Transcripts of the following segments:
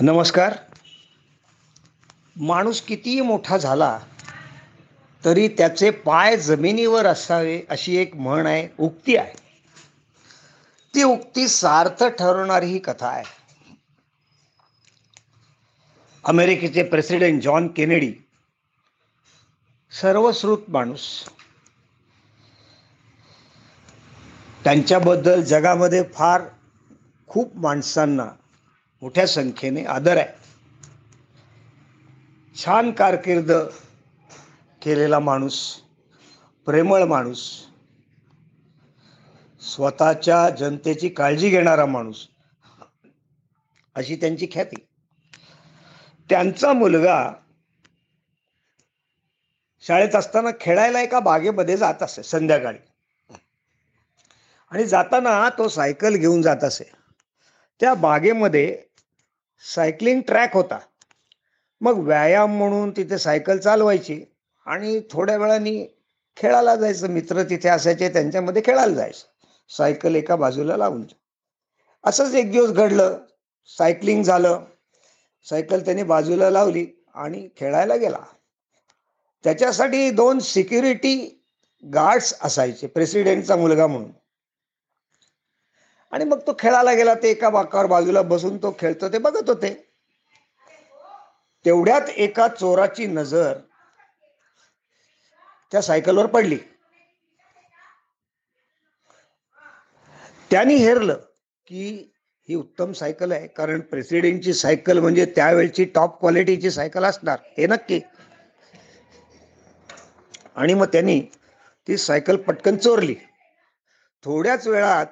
नमस्कार. माणूस कितीही मोठा झाला तरी त्याचे पाय जमिनीवर असावे अशी एक म्हण आहे उक्ती आहे. ती उक्ती सार्थ ठरवणारी ही कथा आहे. अमेरिकेचे प्रेसिडेंट जॉन केनेडी सर्वश्रुत माणूस त्यांच्याबद्दल जगामध्ये फार खूप माणसांना मोठ्या संख्येने आदर आहे. छान कारकीर्द केलेला माणूस प्रेमळ माणूस स्वतःच्या जनतेची काळजी घेणारा माणूस अशी त्यांची ख्याती. त्यांचा मुलगा शाळेत असताना खेळायला एका बागेमध्ये जात असे संध्याकाळी. आणि जाताना तो सायकल घेऊन जात असे. त्या बागेमध्ये सायकलिंग ट्रॅक होता. मग व्यायाम म्हणून तिथे सायकल चालवायची आणि थोड्या वेळाने खेळायला जायचं मित्र तिथे असायचे त्यांच्यामध्ये खेळायला जायचं. सायकल एका बाजूला लावून असंच एक दिवस घडलं. सायकलिंग झालं. सायकल त्याने बाजूला लावली आणि खेळायला गेला. त्याच्यासाठी दोन सिक्युरिटी गार्ड्स असायचे प्रेसिडेंटचा मुलगा म्हणून. आणि मग तो खेळायला गेला ते एका बाकावर बाजूला बसून तो खेळतो ते बघत होते. तेवढ्यात एका चोराची नजर त्या सायकलवर पडली. त्यांनी हेरलं की ही उत्तम सायकल आहे कारण प्रेसिडेंटची सायकल म्हणजे त्यावेळची टॉप क्वालिटीची सायकल असणार हे नक्की. आणि मग त्यांनी ती सायकल पटकन चोरली. थोड्याच वेळात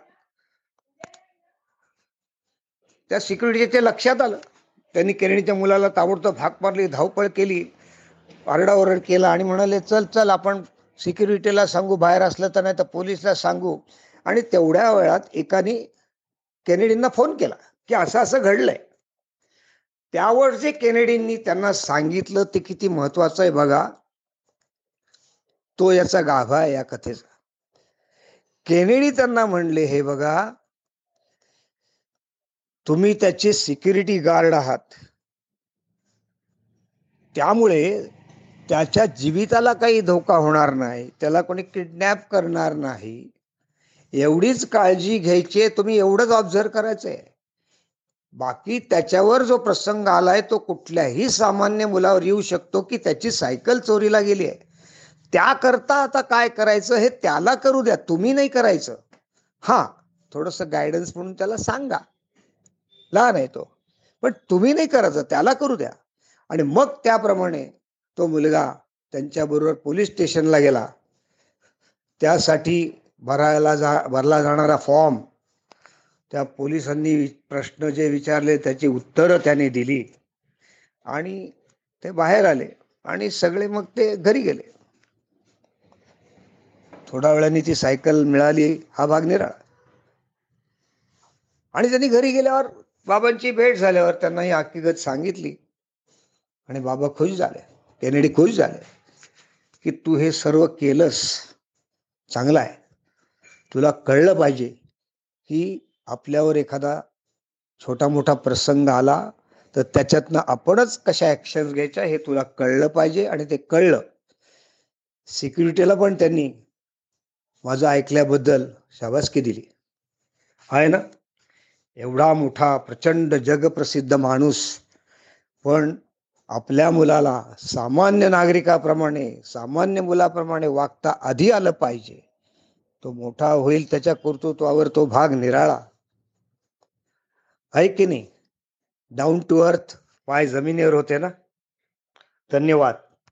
त्या सिक्युरिटीच्या लक्षात आलं. त्यांनी केनेडीच्या मुलाला ताबडतोब हाक मारली धावपळ केली आरडाओरड केला आणि म्हणाले चल चल आपण सिक्युरिटीला सांगू बाहेर असलं तर नाही तर पोलिसला सांगू. आणि तेवढ्या वेळात एकाने केनेडींना फोन केला की असं असं घडलंय. त्यावर जे केनेडींनी त्यांना सांगितलं ते किती महत्वाचं आहे बघा. तो याचा गाभा आहे या कथेचा. केनेडी त्यांना म्हणले हे बघा तुम्ही त्याचे सिक्युरिटी गार्ड आहात. त्यामुळे त्याच्या जीविताला काही धोका होणार नाही त्याला कोणी किडनॅप करणार नाही. एवढीच काळजी घ्यायची तुम्ही एवढंच ऑब्झर्व करायचं आहे बाकी त्याच्यावर जो प्रसंग आलाय तो कुठल्याही सामान्य मुलावर येऊ शकतो की त्याची सायकल चोरीला गेली आहे. त्याकरता आता काय करायचं हे त्याला करू द्या तुम्ही नाही करायचं. हा थोडंसं गायडन्स म्हणून त्याला सांगा. लहान आहे तो. पण तुम्ही नाही करायचं त्याला करू द्या. आणि मग त्याप्रमाणे तो मुलगा त्यांच्याबरोबर पोलीस स्टेशनला गेला. त्यासाठी भरायला जा भरला जाणारा फॉर्म. त्या पोलिसांनी प्रश्न जे विचारले त्याची उत्तरं त्याने दिली. आणि ते बाहेर आले. आणि सगळे मग ते घरी गेले. थोड्या वेळाने ती सायकल मिळाली हा भाग निराळा. आणि त्यांनी घरी गेल्यावर बाबांची भेट झाल्यावर त्यांना ही हकीकत सांगितली. आणि बाबा खुश झाले. केनेडी खुश झाले. की तू हे सर्व केलंस. चांगलं आहे. तुला कळलं पाहिजे की आपल्यावर एखादा छोटा मोठा प्रसंग आला तर त्याच्यातनं आपणच कशा ॲक्शन्स घ्यायच्या हे तुला कळलं पाहिजे आणि ते कळलं. सिक्युरिटीला पण त्यांनी माझं ऐकल्याबद्दल शाबासकी दिली. आहे ना? एवढा मोठा प्रचंड जगप्रसिद्ध माणूस. पण आपल्या मुलाला सामान्य नागरिकाप्रमाणे सामान्य मुलाप्रमाणे वागता आधी आलं पाहिजे. तो मोठा होईल त्याच्या कर्तृत्वावर तो भाग निराळा. आहे की नाही? डाऊन टू अर्थ पाय जमिनीवर होते ना? धन्यवाद.